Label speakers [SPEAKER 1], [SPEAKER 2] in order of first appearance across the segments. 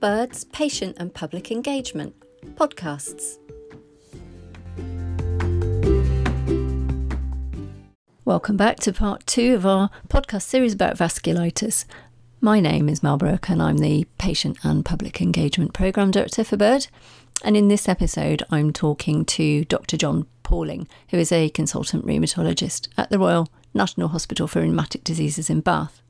[SPEAKER 1] Birds, Patient and Public Engagement podcasts. Welcome back to part two of our podcast series about vasculitis. My name is Mel Brooke and I'm the Patient and Public Engagement Programme Director for Bird. And in this episode, I'm talking to Dr. John Pauling, who is a consultant rheumatologist at the Royal National Hospital for Rheumatic Diseases in Bath.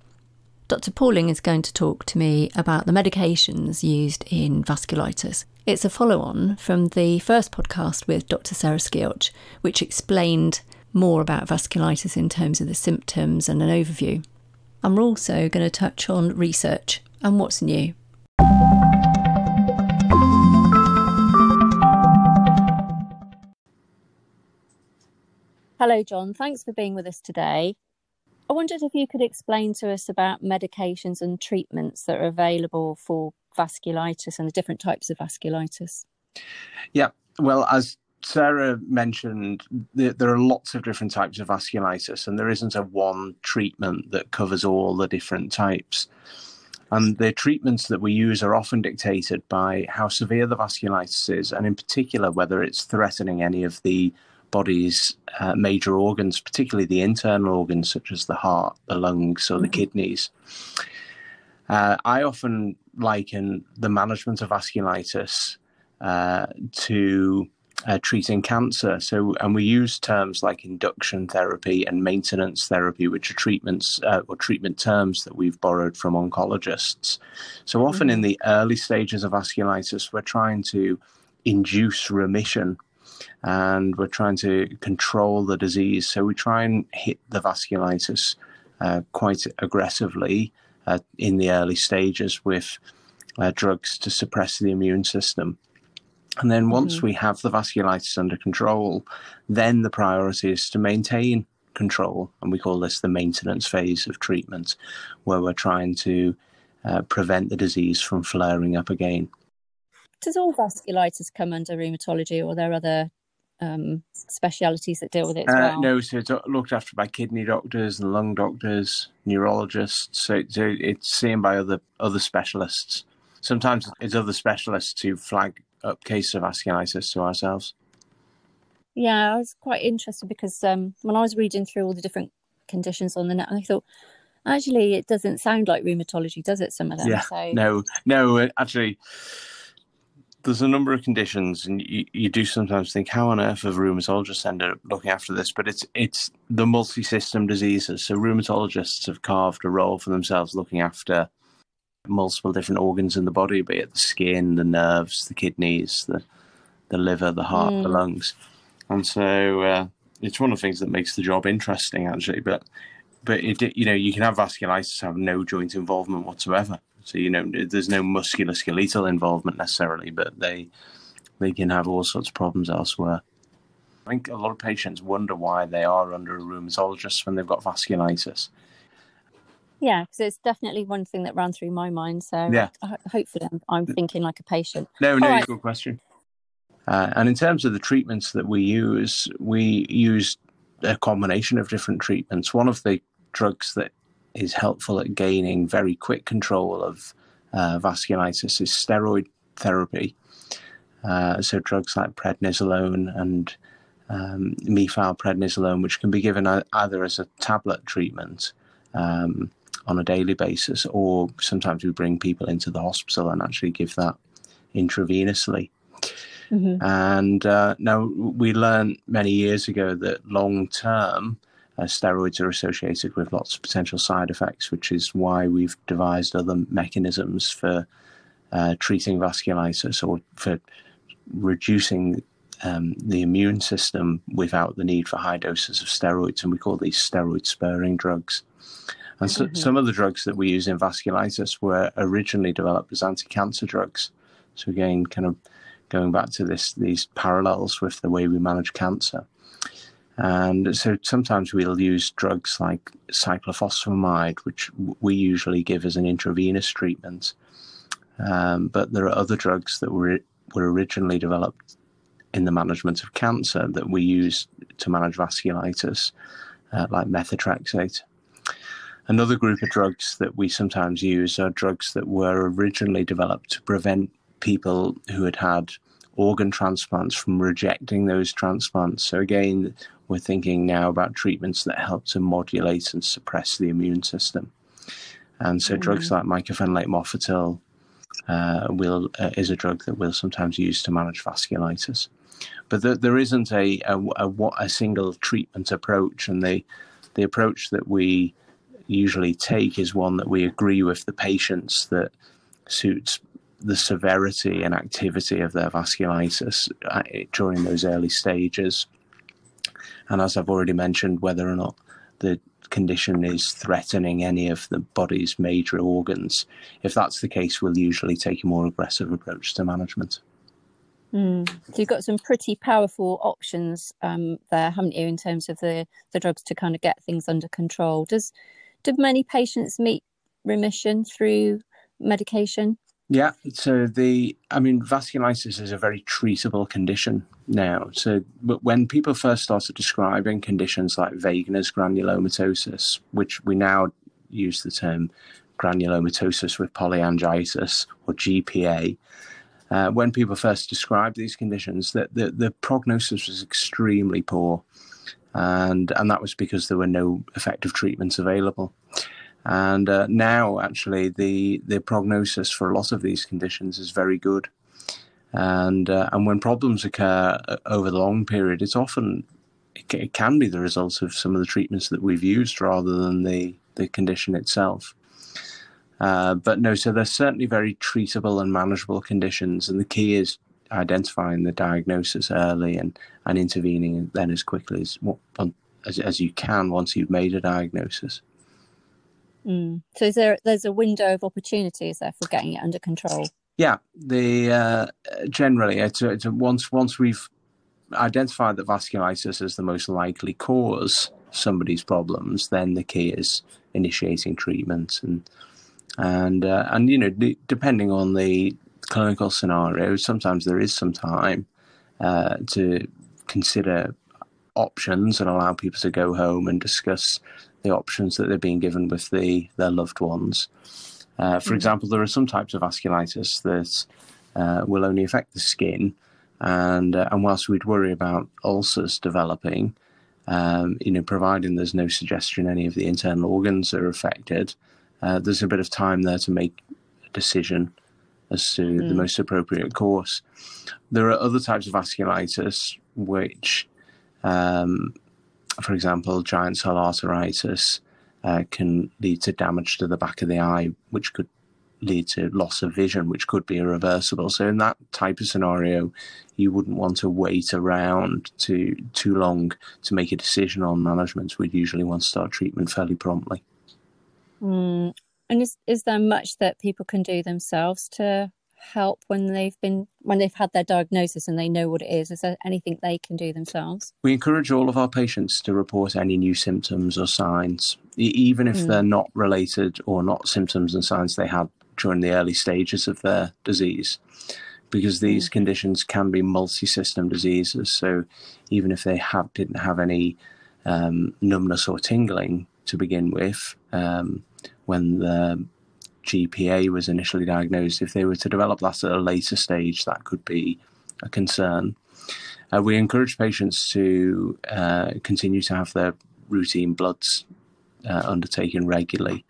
[SPEAKER 1] Dr. Pauling is going to talk to me about the medications used in vasculitis. It's a follow on from the first podcast with Dr. Sarah Skeoch, which explained more about vasculitis in terms of the symptoms and an overview. I'm also going to touch on research and what's new. Hello, John. Thanks for being with us today. I wondered if you could explain to us about medications and treatments that are available for vasculitis and the different types of vasculitis.
[SPEAKER 2] Yeah, well, as Sarah mentioned, there are lots of different types of vasculitis, and there isn't a one treatment that covers all the different types. And the treatments that we use are often dictated by how severe the vasculitis is, and in particular, whether it's threatening any of the body's uh, major organs, particularly the internal organs such as the heart, the lungs, or mm-hmm. the kidneys. Uh, I often liken the management of vasculitis uh, to uh, treating cancer. So, and we use terms like induction therapy and maintenance therapy, which are treatments uh, or treatment terms that we've borrowed from oncologists. So, often mm-hmm. in the early stages of vasculitis, we're trying to induce remission and we're trying to control the disease. So we try and hit the vasculitis uh, quite aggressively uh, in the early stages with uh, drugs to suppress the immune system. And then once mm-hmm. we have the vasculitis under control, then the priority is to maintain control. And we call this the maintenance phase of treatment, where we're trying to uh, prevent the disease from flaring up again.
[SPEAKER 1] Does all vasculitis come under rheumatology, or are there other um, specialities that deal with it as uh, well?
[SPEAKER 2] no, so it's looked after by kidney doctors and lung doctors, neurologists. So, so it's seen by other other specialists. Sometimes it's other specialists who flag up cases of vasculitis to ourselves.
[SPEAKER 1] Yeah, I was quite interested because um, when I was reading through all the different conditions on the net, I thought actually it doesn't sound like rheumatology, does it? Some of them.
[SPEAKER 2] Yeah. So... No, no, actually there's a number of conditions, and you, you do sometimes think, how on earth have rheumatologists ended up looking after this? But it's it's the multi-system diseases. So rheumatologists have carved a role for themselves looking after multiple different organs in the body, be it the skin, the nerves, the kidneys, the the liver, the heart, mm. the lungs, and so uh, it's one of the things that makes the job interesting, actually. But but it, you know, you can have vasculitis have no joint involvement whatsoever. So you know, there's no musculoskeletal involvement necessarily, but they they can have all sorts of problems elsewhere. I think a lot of patients wonder why they are under a rheumatologist when they've got vasculitis.
[SPEAKER 1] Yeah, because it's definitely one thing that ran through my mind. So yeah. hopefully I'm, I'm thinking like a patient.
[SPEAKER 2] No, no, right. good question. Uh, and in terms of the treatments that we use, we use a combination of different treatments. One of the drugs that is helpful at gaining very quick control of uh, vasculitis is steroid therapy. Uh, so drugs like prednisolone and um, methylprednisolone, which can be given either as a tablet treatment um, on a daily basis, or sometimes we bring people into the hospital and actually give that intravenously. Mm-hmm. And uh, now we learned many years ago that long term, uh, steroids are associated with lots of potential side effects, which is why we've devised other mechanisms for uh, treating vasculitis or for reducing um, the immune system without the need for high doses of steroids. And we call these steroid sparing drugs. And so, mm-hmm. some of the drugs that we use in vasculitis were originally developed as anti cancer drugs. So, again, kind of going back to this, these parallels with the way we manage cancer. And so sometimes we'll use drugs like cyclophosphamide, which we usually give as an intravenous treatment. Um, but there are other drugs that were were originally developed in the management of cancer that we use to manage vasculitis, uh, like methotrexate. Another group of drugs that we sometimes use are drugs that were originally developed to prevent people who had had organ transplants from rejecting those transplants. So, again, we're thinking now about treatments that help to modulate and suppress the immune system. And so, mm-hmm. drugs like mycophenolate mofetil uh, will uh, is a drug that we'll sometimes use to manage vasculitis. But the, there isn't a, a, a, a single treatment approach, and the the approach that we usually take is one that we agree with the patients that suits the severity and activity of their vasculitis uh, during those early stages. And as I've already mentioned, whether or not the condition is threatening any of the body's major organs. If that's the case, we'll usually take a more aggressive approach to management.
[SPEAKER 1] Mm. So you've got some pretty powerful options um, there, haven't you, in terms of the, the drugs to kind of get things under control? Does do many patients meet remission through medication?
[SPEAKER 2] Yeah, so the I mean vasculitis is a very treatable condition now. So but when people first started describing conditions like Wegener's granulomatosis, which we now use the term granulomatosis with polyangiitis or GPA, uh, when people first described these conditions, that the, the prognosis was extremely poor, and and that was because there were no effective treatments available. And uh, now, actually, the the prognosis for a lot of these conditions is very good. And uh, and when problems occur uh, over the long period, it's often it, can be the result of some of the treatments that we've used rather than the the condition itself. Uh, but no, so they're certainly very treatable and manageable conditions, and the key is identifying the diagnosis early and, and intervening then as quickly as as you can once you've made a diagnosis.
[SPEAKER 1] Mm. So is there there's a window of opportunities there for getting it under control?
[SPEAKER 2] Yeah, the uh, generally it's, it's once once we've identified that vasculitis is the most likely cause somebody's problems, then the key is initiating treatment and and uh, and you know depending on the clinical scenario, sometimes there is some time uh, to consider options and allow people to go home and discuss the options that they're being given with the their loved ones. Uh, for mm example, there are some types of vasculitis that uh, will only affect the skin, and uh, and whilst we'd worry about ulcers developing, um, you know, providing there's no suggestion any of the internal organs are affected, uh, there's a bit of time there to make a decision as to mm. the most appropriate course. There are other types of vasculitis which um, for example, giant cell arteritis uh, can lead to damage to the back of the eye, which could lead to loss of vision, which could be irreversible. So, in that type of scenario, you wouldn't want to wait around to too long to make a decision on management. We'd usually want to start treatment fairly promptly.
[SPEAKER 1] Mm. And is is there much that people can do themselves to help when they've been when they've had their diagnosis and they know what it is? Is there anything they can do themselves?
[SPEAKER 2] We encourage all of our patients to report any new symptoms or signs, even if mm. they're not related or not symptoms and signs they had during the early stages of their disease. Because these mm. conditions can be multi-system diseases, so even if they have didn't have any um, numbness or tingling to begin with, um, when the GPA was initially diagnosed, if they were to develop that at a later stage, that could be a concern. Uh, we encourage patients to uh, continue to have their routine bloods uh, undertaken regularly.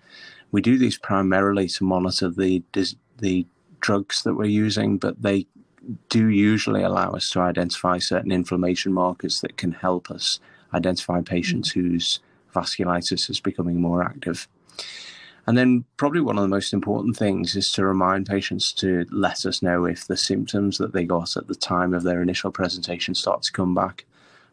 [SPEAKER 2] We do these primarily to monitor the the drugs that we're using, but they do usually allow us to identify certain inflammation markers that can help us identify patients mm-hmm. whose vasculitis is becoming more active. And then, probably one of the most important things is to remind patients to let us know if the symptoms that they got at the time of their initial presentation start to come back.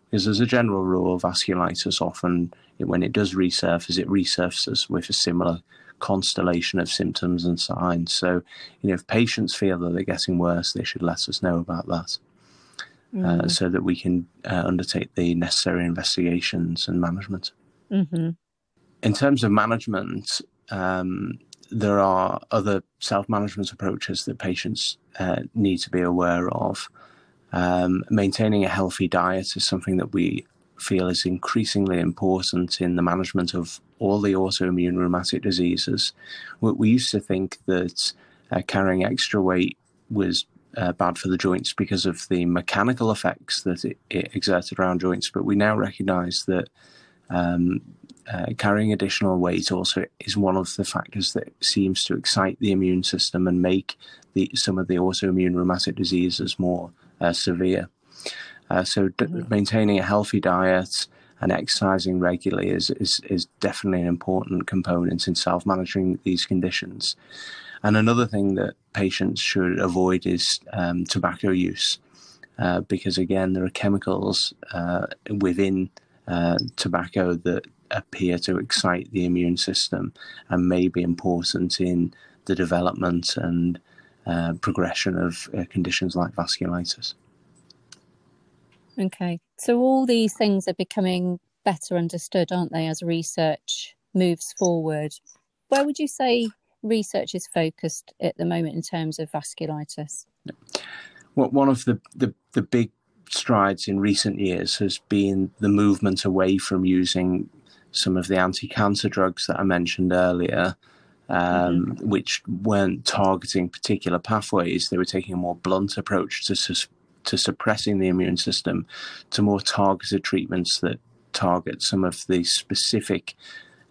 [SPEAKER 2] Because, as a general rule, vasculitis often, when it does resurface, it resurfaces with a similar constellation of symptoms and signs. So, you know, if patients feel that they're getting worse, they should let us know about that. Uh, mm-hmm. Uh, so that we can uh, undertake the necessary investigations and management. Mm-hmm. In terms of management, um, there are other self management approaches that patients uh, need to be aware of. Um, maintaining a healthy diet is something that we feel is increasingly important in the management of all the autoimmune rheumatic diseases. We used to think that uh, carrying extra weight was uh, bad for the joints because of the mechanical effects that it, it exerted around joints, but we now recognize that um, uh, carrying additional weight also is one of the factors that seems to excite the immune system and make the, some of the autoimmune rheumatic diseases more uh, severe. Uh, so, d- mm-hmm. maintaining a healthy diet and exercising regularly is, is, is definitely an important component in self managing these conditions. And another thing that patients should avoid is um, tobacco use, uh, because again, there are chemicals uh, within uh, tobacco that appear to excite the immune system and may be important in the development and uh, progression of uh, conditions like vasculitis.
[SPEAKER 1] Okay, so all these things are becoming better understood, aren't they, as research moves forward? Where would you say research is focused at the moment in terms of vasculitis?
[SPEAKER 2] Well, one of the, the, the big strides in recent years has been the movement away from using some of the anti-cancer drugs that I mentioned earlier, um, mm-hmm. which weren't targeting particular pathways. They were taking a more blunt approach to sus- to suppressing the immune system, to more targeted treatments that target some of the specific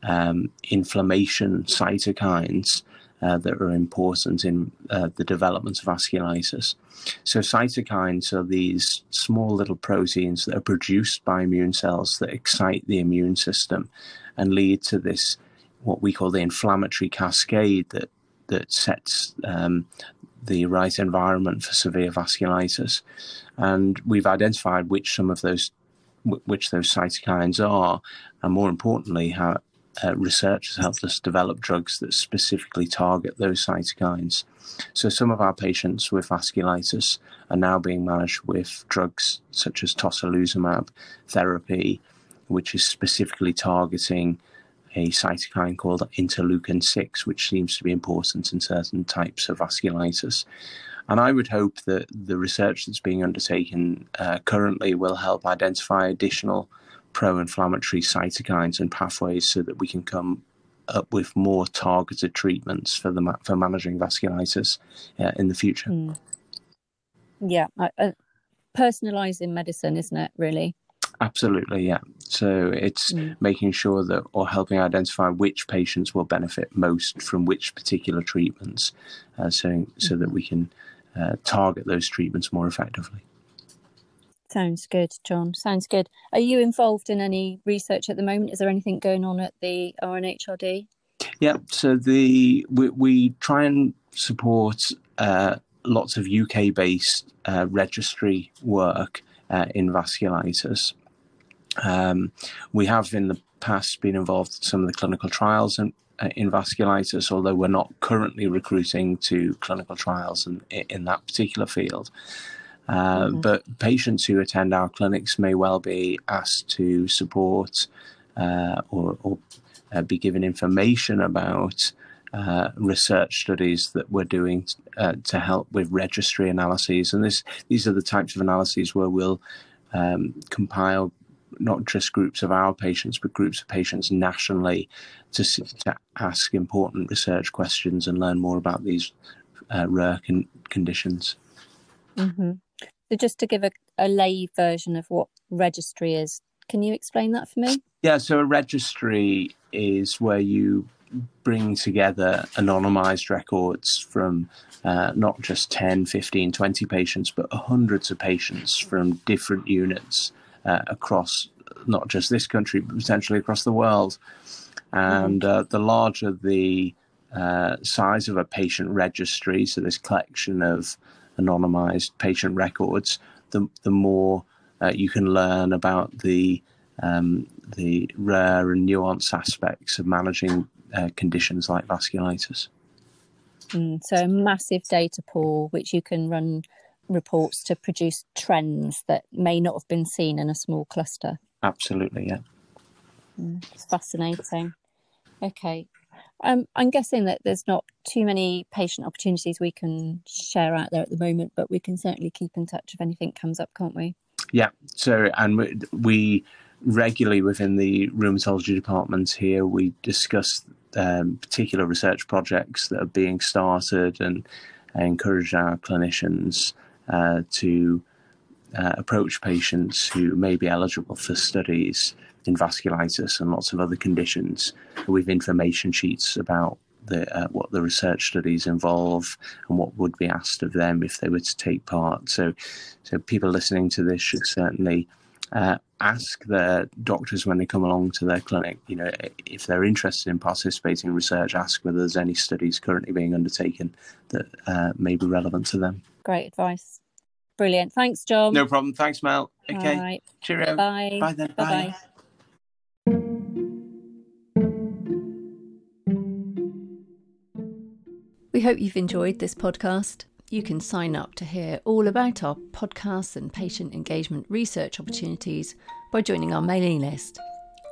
[SPEAKER 2] um, inflammation cytokines uh, that are important in uh, the development of vasculitis. So, cytokines are these small little proteins that are produced by immune cells that excite the immune system and lead to this, what we call the inflammatory cascade that, that sets um, the right environment for severe vasculitis. And we've identified which some of those which those cytokines are, and more importantly, how uh, research has helped us develop drugs that specifically target those cytokines. So some of our patients with vasculitis are now being managed with drugs such as tocilizumab therapy, which is specifically targeting a cytokine called interleukin 6, which seems to be important in certain types of vasculitis. And I would hope that the research that's being undertaken uh, currently will help identify additional pro-inflammatory cytokines and pathways so that we can come up with more targeted treatments for the for managing vasculitis uh, in the future. Mm.
[SPEAKER 1] Yeah, uh, personalizing medicine, isn't it? Really.
[SPEAKER 2] Absolutely, yeah. So it's mm. making sure that or helping identify which patients will benefit most from which particular treatments, uh, so so that mm-hmm. we can uh, target those treatments more effectively.
[SPEAKER 1] Sounds good, John. Sounds good. Are you involved in any research at the moment? Is there anything going on at the RNHRD?
[SPEAKER 2] Yeah, so the we, we try and support uh, lots of UK based uh, registry work uh, in vasculitis. Um, we have in the past been involved in some of the clinical trials in, uh, in vasculitis, although we're not currently recruiting to clinical trials in, in that particular field. Uh, mm-hmm. But patients who attend our clinics may well be asked to support uh, or, or uh, be given information about uh, research studies that we're doing uh, to help with registry analyses. And this, these are the types of analyses where we'll um, compile not just groups of our patients, but groups of patients nationally to, to ask important research questions and learn more about these rare con- conditions.
[SPEAKER 1] Mm-hmm. So, just to give a, a lay version of what registry is, can you explain that for me?
[SPEAKER 2] Yeah, so a registry is where you bring together anonymized records from uh, not just 10, 15, 20 patients, but hundreds of patients from different units uh, across not just this country, but potentially across the world. And mm-hmm. uh, the larger the uh, size of a patient registry, so this collection of anonymized patient records, the, the more uh, you can learn about the um, the rare and nuanced aspects of managing uh, conditions like vasculitis.
[SPEAKER 1] Mm, so, a massive data pool which you can run reports to produce trends that may not have been seen in a small cluster.
[SPEAKER 2] Absolutely, yeah.
[SPEAKER 1] Mm, it's fascinating. Okay, um, I'm guessing that there's not too many patient opportunities we can share out there at the moment, but we can certainly keep in touch if anything comes up, can't we?
[SPEAKER 2] Yeah. So, and we regularly within the rheumatology department here, we discuss um, particular research projects that are being started and encourage our clinicians uh, to uh, approach patients who may be eligible for studies in vasculitis and lots of other conditions with information sheets about the, uh, what the research studies involve and what would be asked of them if they were to take part. So, so people listening to this should certainly uh, ask their doctors when they come along to their clinic, you know, if they're interested in participating in research, ask whether there's any studies currently being undertaken that uh, may be relevant to them.
[SPEAKER 1] Great advice. Brilliant. Thanks, John.
[SPEAKER 2] No problem. Thanks, Mel. Okay.
[SPEAKER 1] All right.
[SPEAKER 2] Cheerio.
[SPEAKER 1] Bye.
[SPEAKER 2] Bye then.
[SPEAKER 1] Bye-bye.
[SPEAKER 2] Bye.
[SPEAKER 1] Hope you've enjoyed this podcast. You can sign up to hear all about our podcasts and patient engagement research opportunities by joining our mailing list.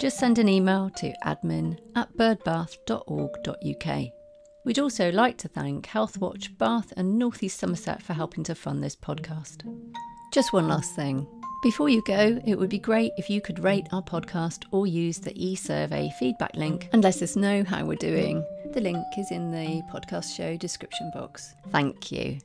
[SPEAKER 1] Just send an email to admin at birdbath.org.uk. We'd also like to thank Healthwatch Bath and North East Somerset for helping to fund this podcast. Just one last thing. Before you go, it would be great if you could rate our podcast or use the e survey feedback link and let us know how we're doing. The link is in the podcast show description box. Thank you.